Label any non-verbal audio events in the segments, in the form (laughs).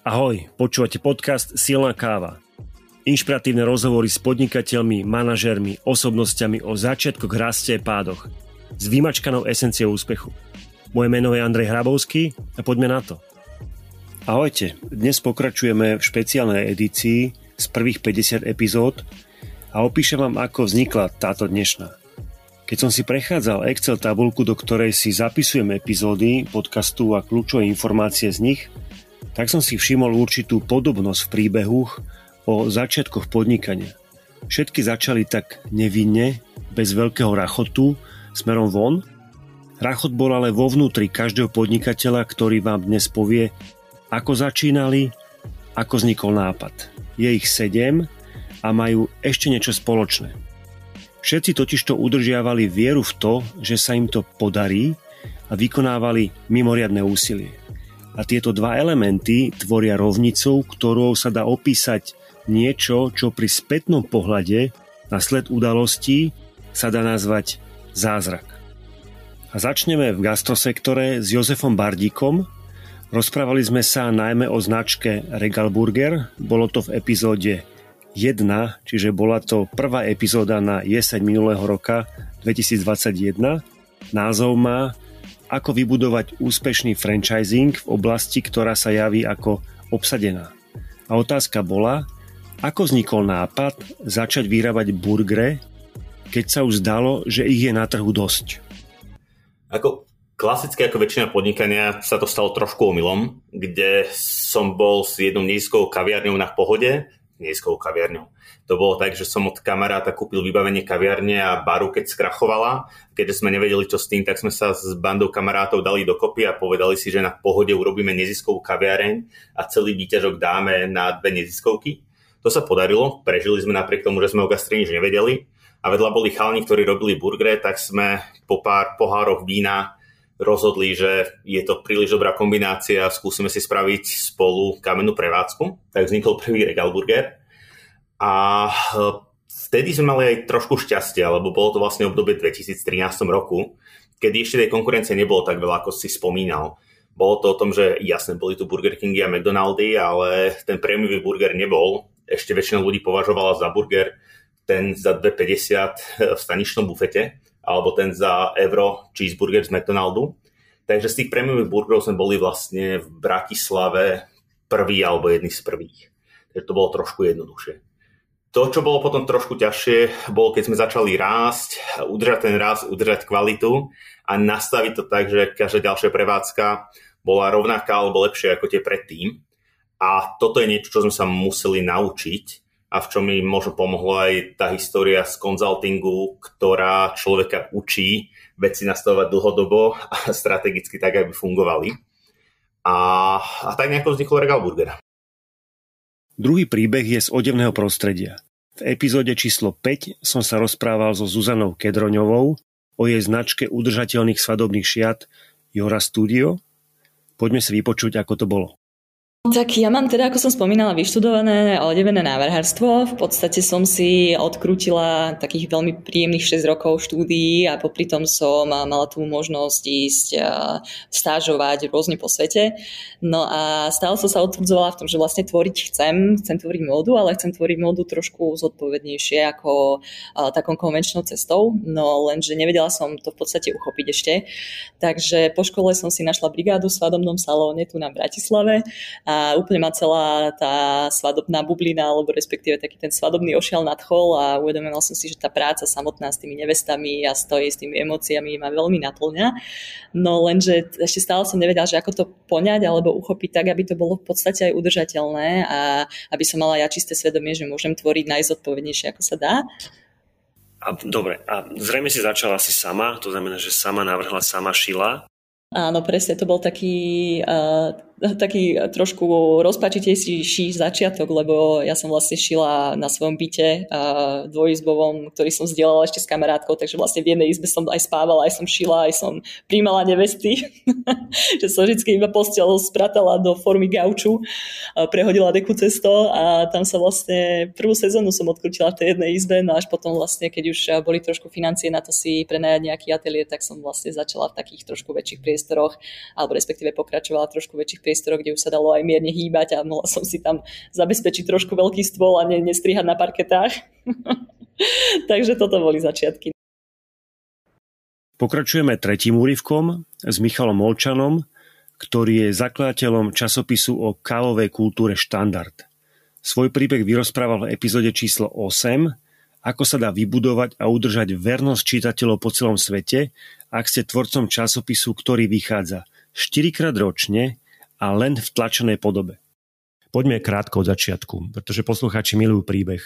Ahoj, počúvate podcast Silná káva. Inšpiratívne rozhovory s podnikateľmi, manažermi, osobnosťami o začiatkoch, raste a pádoch. S vymačkanou esenciou úspechu. Moje meno je Andrej Hrabovský a poďme na to. Ahojte, dnes pokračujeme v špeciálnej edícii z prvých 50 epizód a opíšem vám, ako vznikla táto dnešná. Keď som si prechádzal Excel tabulku, do ktorej si zapisujem epizódy podcastu a kľúčové informácie z nich, tak som si všimol určitú podobnosť v príbehoch o začiatkoch podnikania. Všetky začali tak nevinne, bez veľkého rachotu, smerom von. Rachot bol ale vo vnútri každého podnikateľa, ktorý vám dnes povie, ako začínali, ako vznikol nápad. Je ich sedem a majú ešte niečo spoločné. Všetci totižto udržiavali vieru v to, že sa im to podarí a vykonávali mimoriadne úsilie. A tieto dva elementy tvoria rovnicu, ktorou sa dá opísať niečo, čo pri spätnom pohľade na sled udalostí sa dá nazvať zázrak. A začneme v gastrosektore s Jozefom Bardíkom. Rozprávali sme sa najmä o značke Regal Burger. Bolo to v epizóde 1, čiže bola to prvá epizóda na jeseň minulého roka 2021. Názov má ako vybudovať úspešný franchising v oblasti, ktorá sa javí ako obsadená. A otázka bola, ako vznikol nápad začať vyrábať burgere, keď sa už zdalo, že ich je na trhu dosť? Ako klasické ako väčšina podnikania sa to stalo trošku omylom, kde som bol s jednou nízkou kaviarňou na pohode, nízkou kaviarňou to bolo tak, že som od kamaráta kúpil vybavenie kaviarne a baru, keď skrachovala. Keďže sme nevedeli, čo s tým, tak sme sa s bandou kamarátov dali dokopy a povedali si, že na pohode urobíme neziskovú kaviareň a celý výťažok dáme na dve neziskovky. To sa podarilo, prežili sme napriek tomu, že sme o gastri nič nevedeli a vedľa boli chalni, ktorí robili burgery, tak sme po pár pohároch vína rozhodli, že je to príliš dobrá kombinácia skúsime si spraviť spolu kamennú prevádzku. Tak vznikol prvý Regal Burger a e, vtedy sme mali aj trošku šťastia, lebo bolo to vlastne obdobie 2013 roku, kedy ešte tej konkurencie nebolo tak veľa, ako si spomínal. Bolo to o tom, že jasne boli tu Burger Kingy a McDonaldy, ale ten prémiový burger nebol. Ešte väčšina ľudí považovala za burger ten za 2,50 v staničnom bufete, alebo ten za euro cheeseburger z McDonaldu. Takže z tých prémiových burgerov sme boli vlastne v Bratislave prvý alebo jedný z prvých. Takže to bolo trošku jednoduchšie. To, čo bolo potom trošku ťažšie, bolo, keď sme začali rásť, udržať ten rast, udržať kvalitu a nastaviť to tak, že každá ďalšia prevádzka bola rovnaká alebo lepšia ako tie predtým. A toto je niečo, čo sme sa museli naučiť a v čom mi možno pomohla aj tá história z konzultingu, ktorá človeka učí veci nastavovať dlhodobo a (laughs) strategicky tak, aby fungovali. A, a tak nejako vznikol Regal Burger. Druhý príbeh je z odevného prostredia. V epizóde číslo 5 som sa rozprával so Zuzanou Kedroňovou o jej značke udržateľných svadobných šiat Jora Studio. Poďme si vypočuť, ako to bolo. Tak ja mám teda, ako som spomínala, vyštudované odevené návrhárstvo. V podstate som si odkrútila takých veľmi príjemných 6 rokov štúdií a popri tom som mala tú možnosť ísť stážovať rôzne po svete. No a stále som sa odtvrdovala v tom, že vlastne tvoriť chcem, chcem tvoriť módu, ale chcem tvoriť módu trošku zodpovednejšie ako takou konvenčnou cestou. No lenže nevedela som to v podstate uchopiť ešte. Takže po škole som si našla brigádu v svadobnom salóne tu na Bratislave a úplne ma celá tá svadobná bublina, alebo respektíve taký ten svadobný ošial nadchol a uvedomila som si, že tá práca samotná s tými nevestami a stojí s tými emóciami ma veľmi naplňa. No lenže ešte stále som nevedela, že ako to poňať alebo uchopiť tak, aby to bolo v podstate aj udržateľné a aby som mala ja čisté svedomie, že môžem tvoriť najzodpovednejšie, ako sa dá. A, dobre, a zrejme si začala asi sama, to znamená, že sama navrhla, sama šila. Áno, presne, to bol taký uh, taký trošku rozpačitejší začiatok, lebo ja som vlastne šila na svojom byte dvojizbovom, ktorý som zdieľala ešte s kamarátkou, takže vlastne v jednej izbe som aj spávala, aj som šila, aj som príjmala nevesty, (laughs) že som vždy iba postel spratala do formy gauču, prehodila deku cesto a tam sa vlastne prvú sezónu som odkrutila v tej jednej izbe, no až potom vlastne, keď už boli trošku financie na to si prenajať nejaký ateliér, tak som vlastne začala v takých trošku väčších priestoroch, alebo respektíve pokračovala v trošku väčších priestoroch, kde už sa dalo aj mierne hýbať a mohla som si tam zabezpečiť trošku veľký stôl a ne, nestrihať na parketách. (laughs) Takže toto boli začiatky. Pokračujeme tretím úryvkom s Michalom Molčanom, ktorý je zakladateľom časopisu o kávovej kultúre Štandard. Svoj príbeh vyrozprával v epizóde číslo 8, ako sa dá vybudovať a udržať vernosť čitateľov po celom svete, ak ste tvorcom časopisu, ktorý vychádza 4 krát ročne a len v tlačenej podobe. Poďme krátko od začiatku, pretože poslucháči milujú príbeh.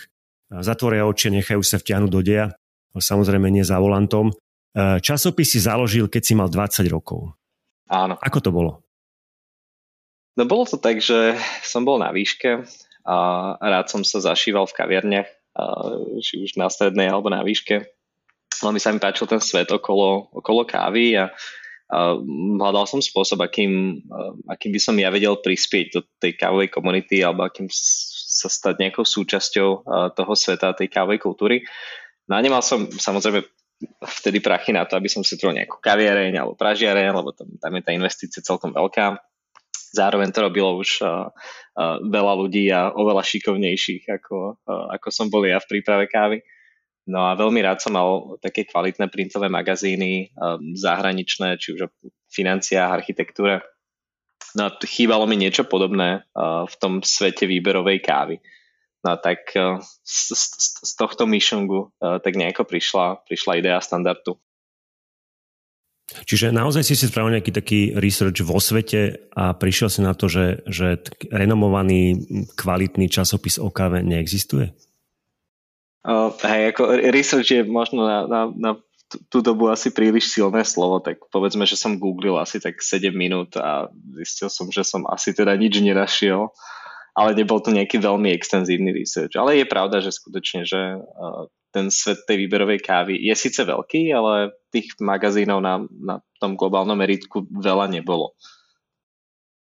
Zatvoria oči, nechajú sa vtiahnuť do deja, samozrejme nie za volantom. Časopis si založil, keď si mal 20 rokov. Áno. Ako to bolo? No bolo to tak, že som bol na výške a rád som sa zašíval v kaviarniach, či už na strednej alebo na výške. Veľmi sa mi páčil ten svet okolo, okolo kávy a, a hľadal som spôsob, akým, akým by som ja vedel prispieť do tej kávovej komunity alebo akým sa stať nejakou súčasťou toho sveta, tej kávovej kultúry. No a nemal som samozrejme vtedy prachy na to, aby som si trojil nejakú kaviareň alebo pražiareň, lebo tam, tam je tá investícia celkom veľká. Zároveň to robilo už uh, uh, veľa ľudí a oveľa šikovnejších, ako, uh, ako som bol ja v príprave kávy. No a veľmi rád som mal také kvalitné printové magazíny, um, zahraničné, či už o financiách, architektúre. No a chýbalo mi niečo podobné uh, v tom svete výberovej kávy. No tak uh, z, z, z tohto myšungu uh, tak nejako prišla, prišla idea standardu. Čiže naozaj si si spravil nejaký taký research vo svete a prišiel si na to, že, že renomovaný kvalitný časopis o káve neexistuje? Uh, hej, ako research je možno na, na, na tú dobu asi príliš silné slovo, tak povedzme, že som googlil asi tak 7 minút a zistil som, že som asi teda nič nenašiel, ale nebol to nejaký veľmi extenzívny research. Ale je pravda, že skutočne, že uh, ten svet tej výberovej kávy je síce veľký, ale tých magazínov na, na tom globálnom meritku veľa nebolo.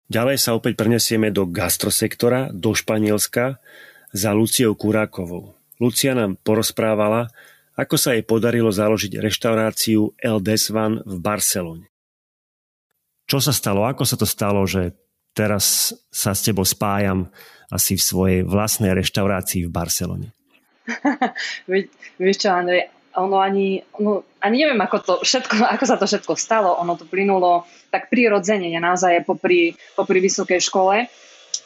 Ďalej sa opäť prenesieme do gastrosektora, do Španielska za Luciou Kurákovou. Lucia nám porozprávala, ako sa jej podarilo založiť reštauráciu El Desvan v Barcelone. Čo sa stalo? Ako sa to stalo, že teraz sa s tebou spájam asi v svojej vlastnej reštaurácii v Barcelone? (laughs) Vieš čo, Andrej, ono ani, no, ani neviem, ako, to všetko, ako sa to všetko stalo. Ono to plynulo tak prirodzene, ja naozaj popri, popri vysokej škole.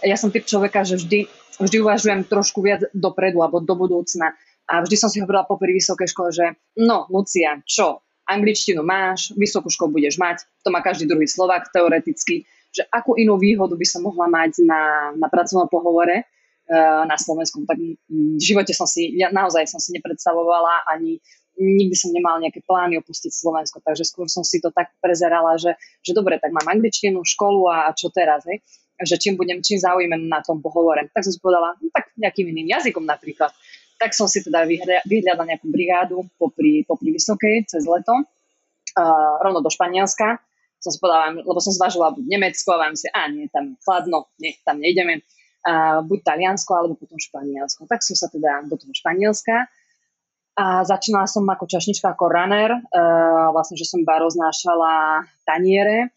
Ja som typ človeka, že vždy, vždy uvažujem trošku viac dopredu alebo do budúcna. A vždy som si hovorila popri vysokej škole, že no, Lucia, čo? Angličtinu máš, vysokú školu budeš mať, to má každý druhý Slovak teoreticky, že akú inú výhodu by som mohla mať na, na pracovnom pohovore, Eh, na Slovensku. Tak v živote som si, ja naozaj som si nepredstavovala ani nikdy som nemal nejaké plány opustiť Slovensko, takže skôr som si to tak prezerala, že, že dobre, tak mám angličtinu, školu a, a čo teraz, hej? Že čím budem, čím zaujmem na tom pohovore. Tak som si povedala, no, tak nejakým iným jazykom napríklad. Tak som si teda vyhľadala nejakú brigádu popri, popri Vysokej cez leto, uh, rovno do Španielska. Som si povedala, lebo som zvažila buď Nemecko a vám si, a nie, tam chladno, nie, tam nejdeme uh, buď Taliansko alebo potom Španielsko. Tak som sa teda do toho Španielska a začínala som ako čašnička, ako runner, uh, vlastne, že som iba roznášala taniere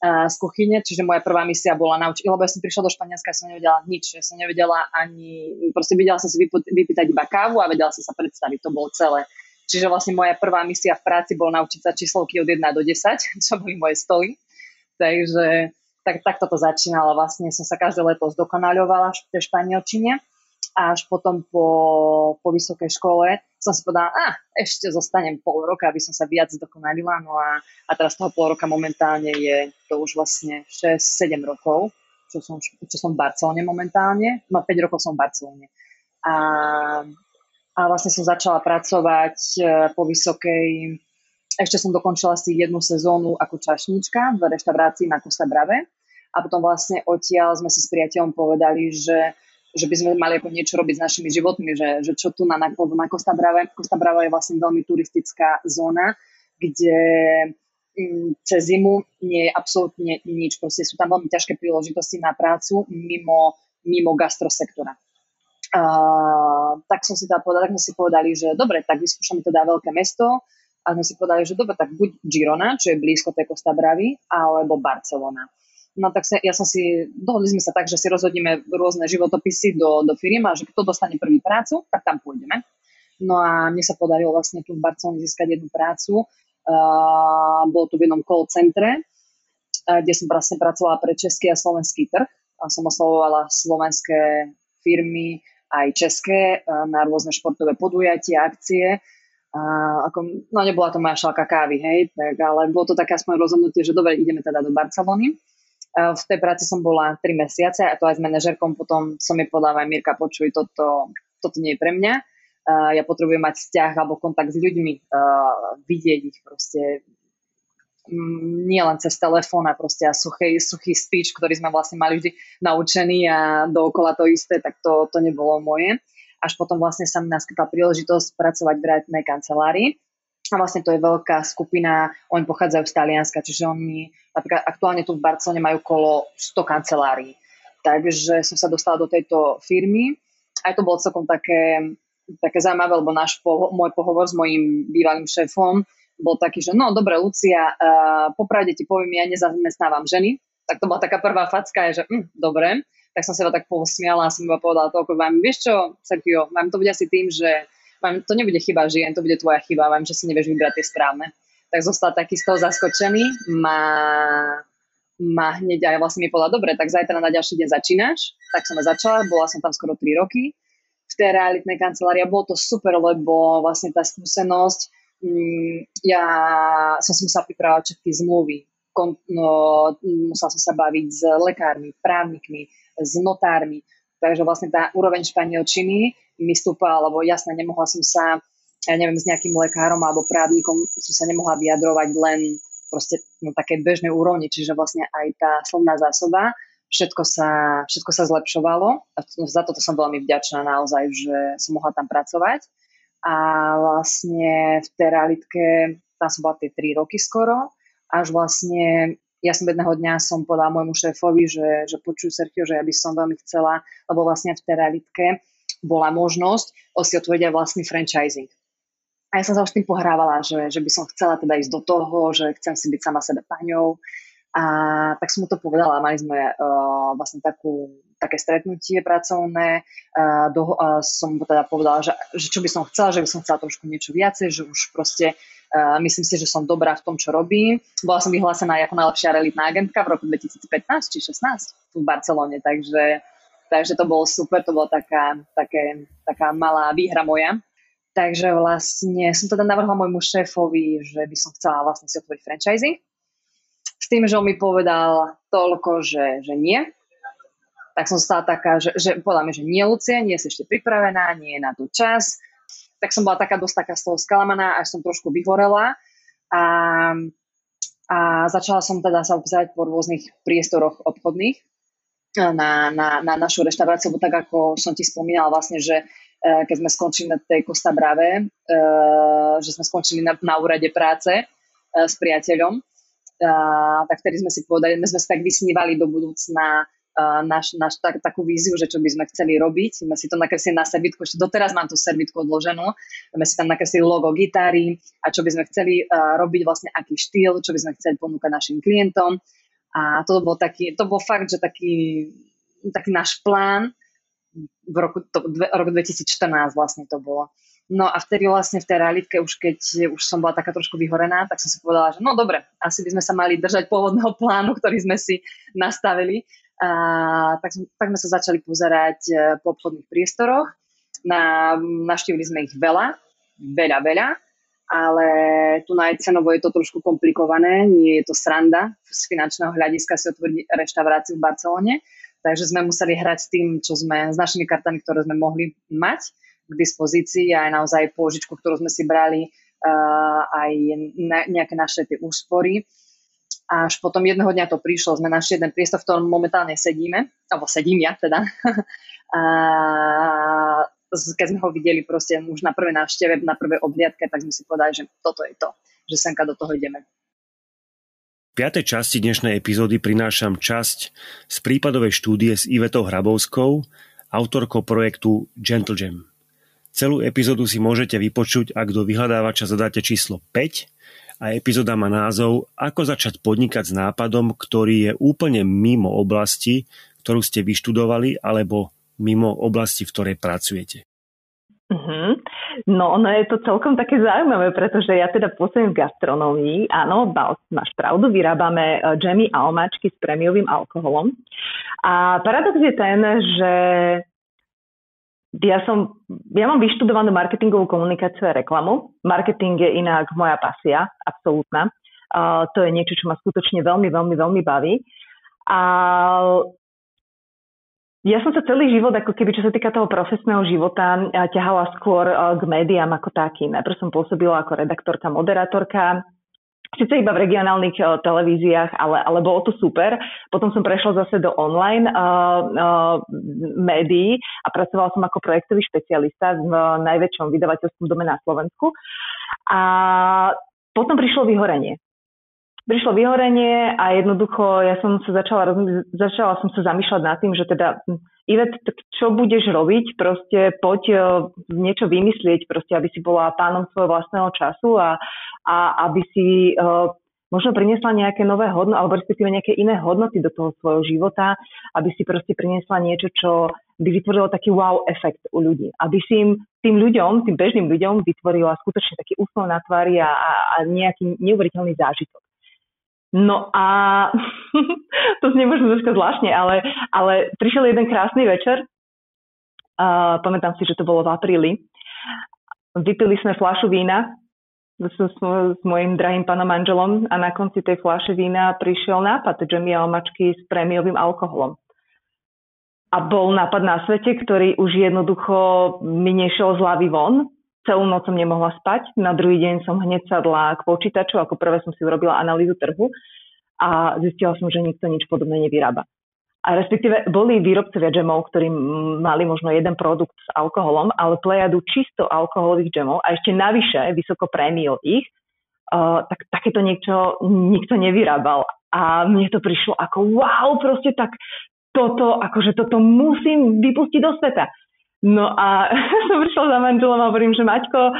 z kuchyne, čiže moja prvá misia bola naučiť, lebo ja som prišla do Španielska a som nevedela nič, ja som nevedela ani, proste videla som si vypýtať iba kávu a vedela som sa predstaviť, to bolo celé. Čiže vlastne moja prvá misia v práci bola naučiť sa číslovky od 1 do 10, (laughs) čo boli moje stoly. Takže tak takto to začínalo. Vlastne som sa každé leto zdokonaľovala v španielčine až potom po, po vysokej škole som si povedala, a ešte zostanem pol roka, aby som sa viac zdokonalila. No a, a teraz toho pol roka momentálne je to už vlastne 6-7 rokov, čo som, čo som v Barcelone momentálne. No 5 rokov som v Barcelone. A, a vlastne som začala pracovať e, po vysokej ešte som dokončila si jednu sezónu ako čašnička v reštaurácii na Costa Brave a potom vlastne odtiaľ sme si s priateľom povedali, že, že by sme mali ako niečo robiť s našimi životmi, že, že čo tu na, na, Costa Brave. Costa Brava je vlastne veľmi turistická zóna, kde mm, cez zimu nie je absolútne nič. Proste sú tam veľmi ťažké príležitosti na prácu mimo, mimo gastrosektora. Uh, tak som si teda povedala, tak sme si povedali, že dobre, tak vyskúšame teda veľké mesto, a sme si povedali, že dobre, tak buď Girona, čo je blízko tej Costa Bravy, alebo Barcelona. No tak sa, ja som si, dohodli sme sa tak, že si rozhodíme rôzne životopisy do, do firmy a že kto dostane prvý prácu, tak tam pôjdeme. No a mne sa podarilo vlastne tu v Barcelone získať jednu prácu. Uh, bolo to v jednom call centre, uh, kde som vlastne pracovala pre český a slovenský trh. A som oslovovala slovenské firmy aj české uh, na rôzne športové podujatia, akcie. A ako, no nebola to moja šalka kávy, hej, tak, ale bolo to také aspoň rozhodnutie, že dobre, ideme teda do Barcelony. V tej práci som bola 3 mesiace a to aj s manažerkom potom som jej povedala, aj Mirka, počuj, toto, toto nie je pre mňa. Ja potrebujem mať vzťah alebo kontakt s ľuďmi, vidieť ich proste mm, nie len cez telefón a proste a suchý, suchý speech, ktorý sme vlastne mali vždy naučený a dookola to isté, tak to, to nebolo moje. Až potom vlastne sa mi naskytla príležitosť pracovať v realitnej kancelárii a vlastne to je veľká skupina, oni pochádzajú z Talianska, čiže oni napríklad aktuálne tu v Barcelone majú kolo 100 kancelárií. Takže som sa dostala do tejto firmy. Aj to bolo celkom také, také zaujímavé, lebo náš poho- môj pohovor s mojím bývalým šéfom bol taký, že no dobre, Lucia, uh, popravde ti poviem, ja nezamestnávam ženy. Tak to bola taká prvá facka, že hm, dobre. Tak som sa tak posmiala a som iba povedala toľko, vám, vieš čo, Sergio, vám to bude asi tým, že vám, to nebude chyba žien, to bude tvoja chyba, vám, že si nevieš vybrať tie správne. Tak zostal taký z toho zaskočený, má, má hneď aj vlastne mi povedal, dobre, tak zajtra na ďalší deň začínaš. Tak som začala, bola som tam skoro 3 roky v tej realitnej kancelárii a bolo to super, lebo vlastne tá skúsenosť, mm, ja som si musela pripravať všetky zmluvy, kon, no, musela som sa baviť s lekármi, právnikmi, s notármi, takže vlastne tá úroveň španielčiny mi stúpala, lebo jasne, nemohla som sa, ja neviem, s nejakým lekárom alebo právnikom som sa nemohla vyjadrovať len proste na takej bežnej úrovni, čiže vlastne aj tá slovná zásoba, všetko sa, všetko sa zlepšovalo a za toto som veľmi vďačná naozaj, že som mohla tam pracovať. A vlastne v tej realitke, tam som bola tie 3 roky skoro, až vlastne ja som jedného dňa som povedala môjmu šéfovi, že, že počuj Sergio, že ja by som veľmi chcela, lebo vlastne v tej realitke bola možnosť si otvoriť aj vlastný franchising. A ja som sa už tým pohrávala, že, že by som chcela teda ísť do toho, že chcem si byť sama sebe paňou. A tak som mu to povedala. Mali sme uh, vlastne takú, také stretnutie pracovné. Uh, do, uh, som mu teda povedala, že, že čo by som chcela, že by som chcela trošku niečo viacej, že už proste uh, myslím si, že som dobrá v tom, čo robím. Bola som vyhlásená ako najlepšia realitná agentka v roku 2015 či 16 v Barcelone, takže Takže to bolo super, to bola taká, také, taká malá výhra moja. Takže vlastne som teda navrhla môjmu šéfovi, že by som chcela vlastne si otvoriť franchising. S tým, že on mi povedal toľko, že, že nie. Tak som stala taká, že, že povedal mi, že nie, Lucie, nie si ešte pripravená, nie je na to čas. Tak som bola taká dosť taká z toho skalamaná, až som trošku vyhorela. A, a začala som teda sa obzerať po rôznych priestoroch obchodných na, na, na našu reštauráciu, lebo tak ako som ti spomínala vlastne, že e, keď sme skončili na tej Costa Brave, e, že sme skončili na, na úrade práce s priateľom, tak vtedy sme si povedali, my sme si tak vysnívali do budúcna naš, naš, tak, takú víziu, že čo by sme chceli robiť. My si to nakreslili na servitku, ešte doteraz mám tú servitku odloženú. My si tam nakreslili logo gitary a čo by sme chceli uh, robiť, vlastne aký štýl, čo by sme chceli ponúkať našim klientom. A to bol taký, to bol fakt, že taký, taký náš plán v roku, to, dve, rok 2014 vlastne to bolo. No a vtedy vlastne v tej realitke, už keď už som bola taká trošku vyhorená, tak som si povedala, že no dobre, asi by sme sa mali držať pôvodného plánu, ktorý sme si nastavili. A, tak, tak sme sa začali pozerať e, po obchodných priestoroch. Na, naštívili sme ich veľa, veľa, veľa ale tu na cenovo je to trošku komplikované, nie je to sranda z finančného hľadiska si otvoriť reštauráciu v Barcelone, takže sme museli hrať s tým, čo sme, s našimi kartami, ktoré sme mohli mať k dispozícii aj naozaj pôžičku, ktorú sme si brali, uh, aj nejaké naše tie úspory. Až potom jedného dňa to prišlo, sme našli jeden priestor, v ktorom momentálne sedíme, alebo sedím ja teda. (laughs) a keď sme ho videli proste už na prvej návšteve, na prvej obhliadke, tak sme si povedali, že toto je to, že semka do toho ideme. V piatej časti dnešnej epizódy prinášam časť z prípadovej štúdie s Ivetou Hrabovskou, autorkou projektu Gentle Jam. Celú epizódu si môžete vypočuť, ak do vyhľadávača zadáte číslo 5 a epizóda má názov Ako začať podnikať s nápadom, ktorý je úplne mimo oblasti, ktorú ste vyštudovali alebo mimo oblasti, v ktorej pracujete. Uh-huh. No, ono je to celkom také zaujímavé, pretože ja teda pôsobím v gastronómii. Áno, máš pravdu, vyrábame e, džemy a omáčky s prémiovým alkoholom. A paradox je ten, že ja som, ja mám vyštudovanú marketingovú komunikáciu a reklamu. Marketing je inak moja pasia, absolútna. Uh, to je niečo, čo ma skutočne veľmi, veľmi, veľmi baví. A ja som sa celý život, ako keby čo sa týka toho profesného života, ťahala skôr k médiám ako takým. Najprv som pôsobila ako redaktorka, moderátorka, Sice iba v regionálnych uh, televíziách, ale, ale bolo to super. Potom som prešla zase do online uh, uh, médií a pracovala som ako projektový špecialista v uh, najväčšom vydavateľskom dome na Slovensku. A potom prišlo vyhorenie. Prišlo vyhorenie a jednoducho ja som sa začala, začala som sa zamýšľať nad tým, že teda hm, Ivet, tak čo budeš robiť? Proste poď uh, niečo vymyslieť, proste, aby si bola pánom svojho vlastného času a, a aby si uh, možno priniesla nejaké nové hodnoty, alebo respektíve nejaké iné hodnoty do toho svojho života, aby si proste priniesla niečo, čo by vytvorilo taký wow efekt u ľudí. Aby si im, tým ľuďom, tým bežným ľuďom vytvorila skutočne taký úsmev na tvári a, a, a nejaký neuveriteľný zážitok. No a (laughs) to znie možno troška zvláštne, ale, ale prišiel jeden krásny večer, uh, pamätám si, že to bolo v apríli. Vypili sme fľašu vína s, s, s mojim drahým pánom manželom a na konci tej fľaše vína prišiel nápad džemy a omačky s prémiovým alkoholom. A bol nápad na svete, ktorý už jednoducho mi nešiel z hlavy von, celú noc som nemohla spať. Na druhý deň som hneď sadla k počítaču, ako prvé som si urobila analýzu trhu a zistila som, že nikto nič podobné nevyrába. A respektíve boli výrobcovia džemov, ktorí mali možno jeden produkt s alkoholom, ale plejadu čisto alkoholových džemov a ešte navyše vysoko prémio ich, uh, tak takéto niečo nikto nevyrábal. A mne to prišlo ako wow, proste tak toto, akože toto musím vypustiť do sveta. No a (laughs) som prišla za manželom a hovorím, že Maťko,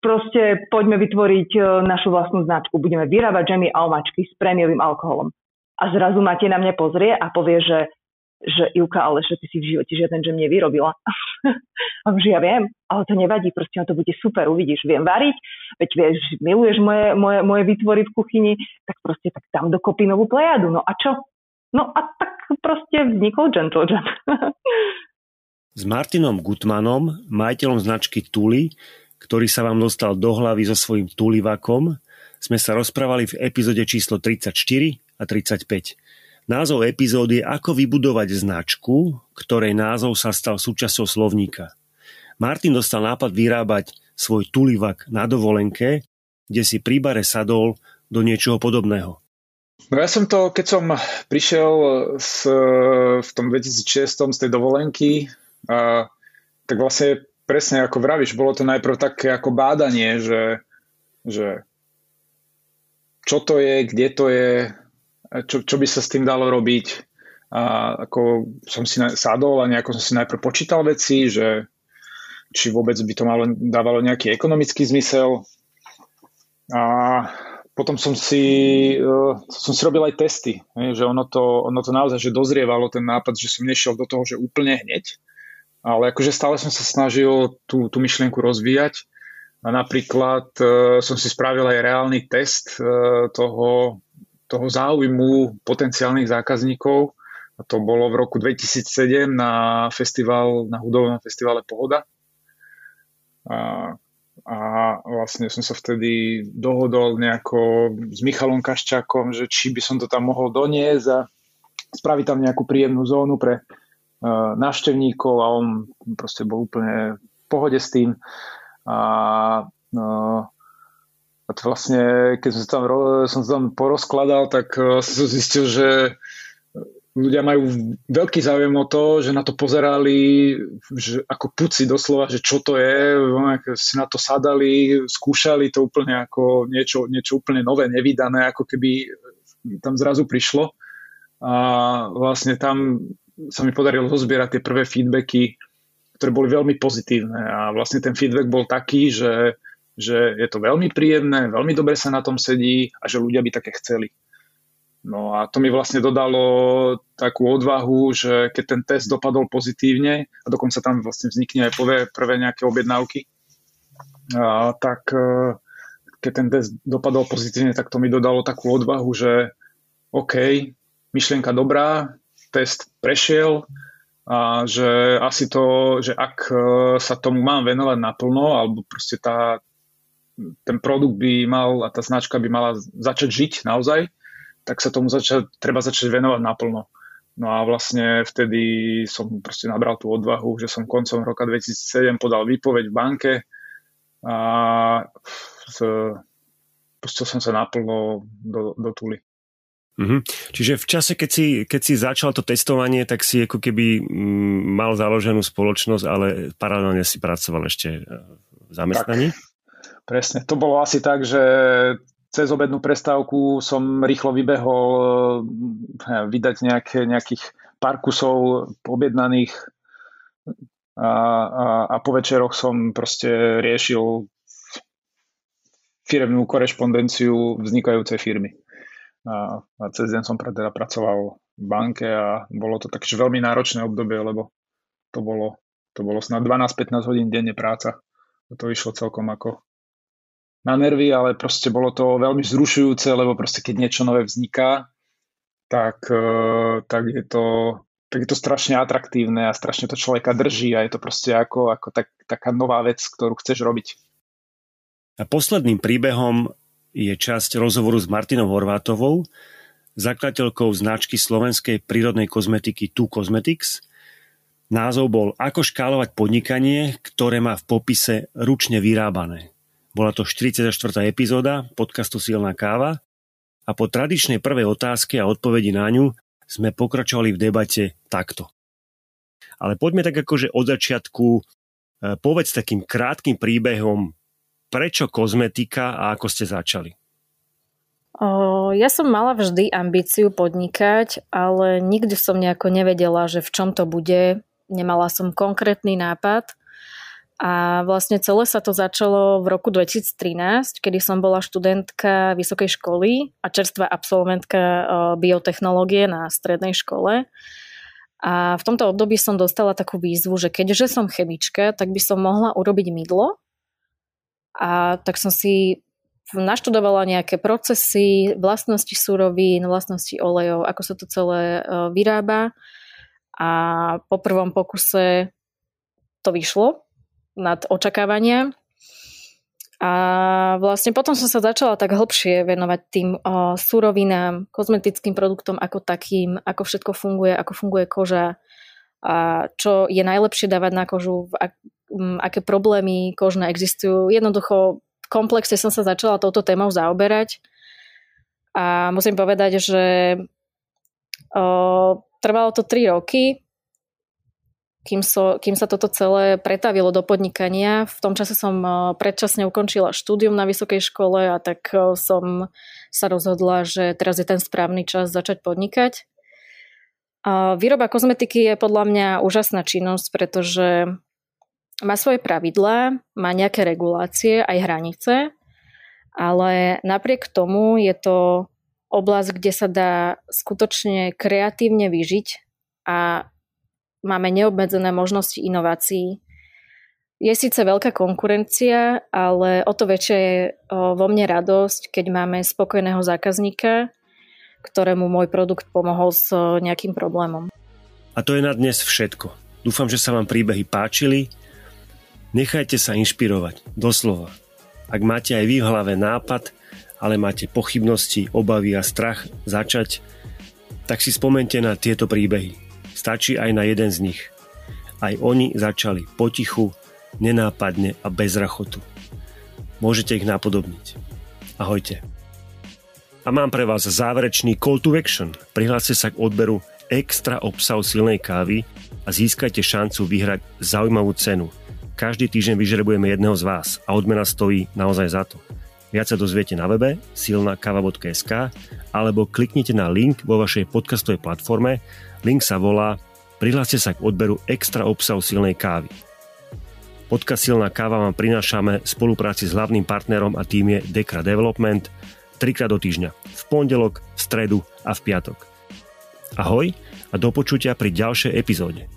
proste poďme vytvoriť e, našu vlastnú značku. Budeme vyrábať džemy a omačky s prémiovým alkoholom. A zrazu Matej na mňa pozrie a povie, že, že Ivka, ale že ty si v živote žiaden džem nevyrobila. (laughs) a že ja viem, ale to nevadí, proste to bude super, uvidíš, viem variť, veď vieš, miluješ moje, moje, moje výtvory v kuchyni, tak proste tak tam dokopy novú plejadu. No a čo? No a tak proste vznikol Gentle Jam. (laughs) S Martinom Gutmanom, majiteľom značky Tuli, ktorý sa vám dostal do hlavy so svojím Tulivakom, sme sa rozprávali v epizóde číslo 34 a 35. Názov epizódy je Ako vybudovať značku, ktorej názov sa stal súčasťou slovníka. Martin dostal nápad vyrábať svoj tulivak na dovolenke, kde si pri bare sadol do niečoho podobného. No ja som to, keď som prišiel s, v tom 2006 z tej dovolenky, a, tak vlastne presne ako vravíš, bolo to najprv také ako bádanie, že, že čo to je, kde to je, čo, čo by sa s tým dalo robiť. A ako som si sadol a nejako som si najprv počítal veci, že či vôbec by to malo, dávalo nejaký ekonomický zmysel. A potom som si, uh, som si robil aj testy, že ono to, ono to naozaj že dozrievalo ten nápad, že som nešiel do toho, že úplne hneď, ale akože stále som sa snažil tú, tú myšlienku rozvíjať a napríklad uh, som si spravil aj reálny test uh, toho, toho záujmu potenciálnych zákazníkov a to bolo v roku 2007 na festival, na hudobnom festivale Pohoda. A, a vlastne som sa vtedy dohodol nejako s Michalom Kaščákom, že či by som to tam mohol doniesť a spraviť tam nejakú príjemnú zónu pre návštevníkov a on proste bol úplne v pohode s tým. A, no, a to vlastne, keď som sa tam, som sa tam porozkladal, tak eh, som zistil, že ľudia majú veľký záujem o to, že na to pozerali že ako puci doslova, že čo to je, si na to sadali, skúšali to úplne ako niečo, niečo úplne nové, nevydané, ako keby tam zrazu prišlo. A vlastne tam sa mi podarilo zozbierať tie prvé feedbacky, ktoré boli veľmi pozitívne a vlastne ten feedback bol taký, že, že je to veľmi príjemné, veľmi dobre sa na tom sedí a že ľudia by také chceli. No a to mi vlastne dodalo takú odvahu, že keď ten test dopadol pozitívne a dokonca tam vlastne vznikne aj prvé, prvé nejaké objednávky, a, tak e, keď ten test dopadol pozitívne, tak to mi dodalo takú odvahu, že OK, myšlienka dobrá, test prešiel a že asi to, že ak e, sa tomu mám venovať naplno, alebo proste tá, ten produkt by mal a tá značka by mala začať žiť naozaj, tak sa tomu zača, treba začať venovať naplno. No a vlastne vtedy som proste nabral tú odvahu, že som koncom roka 2007 podal výpoveď v banke a pustil som sa naplno do, do tuly. Mm-hmm. Čiže v čase, keď si, keď si začal to testovanie, tak si ako keby mm, mal založenú spoločnosť, ale paralelne si pracoval ešte v zamestnaní? Tak, presne. To bolo asi tak, že cez obednú prestávku som rýchlo vybehol eh, vydať nejaké, nejakých pár kusov objednaných a, a, a po večeroch som proste riešil firemnú korešpondenciu vznikajúcej firmy. A, a cez deň som teda pracoval v banke a bolo to takže veľmi náročné obdobie, lebo to bolo, to bolo snad 12-15 hodín denne práca. To išlo celkom ako na nervy, ale proste bolo to veľmi zrušujúce, lebo proste keď niečo nové vzniká, tak, e, tak, je, to, tak je to strašne atraktívne a strašne to človeka drží a je to proste ako, ako tak, taká nová vec, ktorú chceš robiť. A posledným príbehom je časť rozhovoru s Martinou Horvátovou, zakladateľkou značky slovenskej prírodnej kozmetiky Tu Cosmetics. Názov bol Ako škálovať podnikanie, ktoré má v popise ručne vyrábané. Bola to 44. epizóda podcastu Silná káva a po tradičnej prvej otázke a odpovedi na ňu sme pokračovali v debate takto. Ale poďme tak akože od začiatku e, povedz takým krátkým príbehom, prečo kozmetika a ako ste začali? Ja som mala vždy ambíciu podnikať, ale nikdy som nejako nevedela, že v čom to bude. Nemala som konkrétny nápad a vlastne celé sa to začalo v roku 2013, kedy som bola študentka vysokej školy a čerstvá absolventka biotechnológie na strednej škole. A v tomto období som dostala takú výzvu, že keďže som chemička, tak by som mohla urobiť mydlo. A tak som si naštudovala nejaké procesy, vlastnosti surovín, vlastnosti olejov, ako sa to celé vyrába. A po prvom pokuse to vyšlo, nad očakávania. A vlastne potom som sa začala tak hlbšie venovať tým o, surovinám, kozmetickým produktom ako takým, ako všetko funguje, ako funguje koža, a čo je najlepšie dávať na kožu, aké problémy kožné existujú. Jednoducho v komplexe som sa začala touto témou zaoberať a musím povedať, že o, trvalo to 3 roky, kým, so, kým sa toto celé pretavilo do podnikania. V tom čase som predčasne ukončila štúdium na vysokej škole a tak som sa rozhodla, že teraz je ten správny čas začať podnikať. Výroba kozmetiky je podľa mňa úžasná činnosť, pretože má svoje pravidlá, má nejaké regulácie, aj hranice, ale napriek tomu je to oblasť, kde sa dá skutočne kreatívne vyžiť a máme neobmedzené možnosti inovácií. Je síce veľká konkurencia, ale o to väčšia je vo mne radosť, keď máme spokojného zákazníka, ktorému môj produkt pomohol s nejakým problémom. A to je na dnes všetko. Dúfam, že sa vám príbehy páčili. Nechajte sa inšpirovať, doslova. Ak máte aj vy v hlave nápad, ale máte pochybnosti, obavy a strach začať, tak si spomente na tieto príbehy. Stačí aj na jeden z nich. Aj oni začali potichu, nenápadne a bez rachotu. Môžete ich napodobniť. Ahojte. A mám pre vás záverečný call to action. Prihláste sa k odberu extra obsahu silnej kávy a získajte šancu vyhrať zaujímavú cenu. Každý týždeň vyžrebujeme jedného z vás a odmena stojí naozaj za to. Viac sa dozviete na webe silnakava.sk alebo kliknite na link vo vašej podcastovej platforme Link sa volá Prihláste sa k odberu extra obsahu silnej kávy. Podcast Silná káva vám prinášame v spolupráci s hlavným partnerom a tým je Dekra Development trikrát do týždňa. V pondelok, v stredu a v piatok. Ahoj a do počutia pri ďalšej epizóde.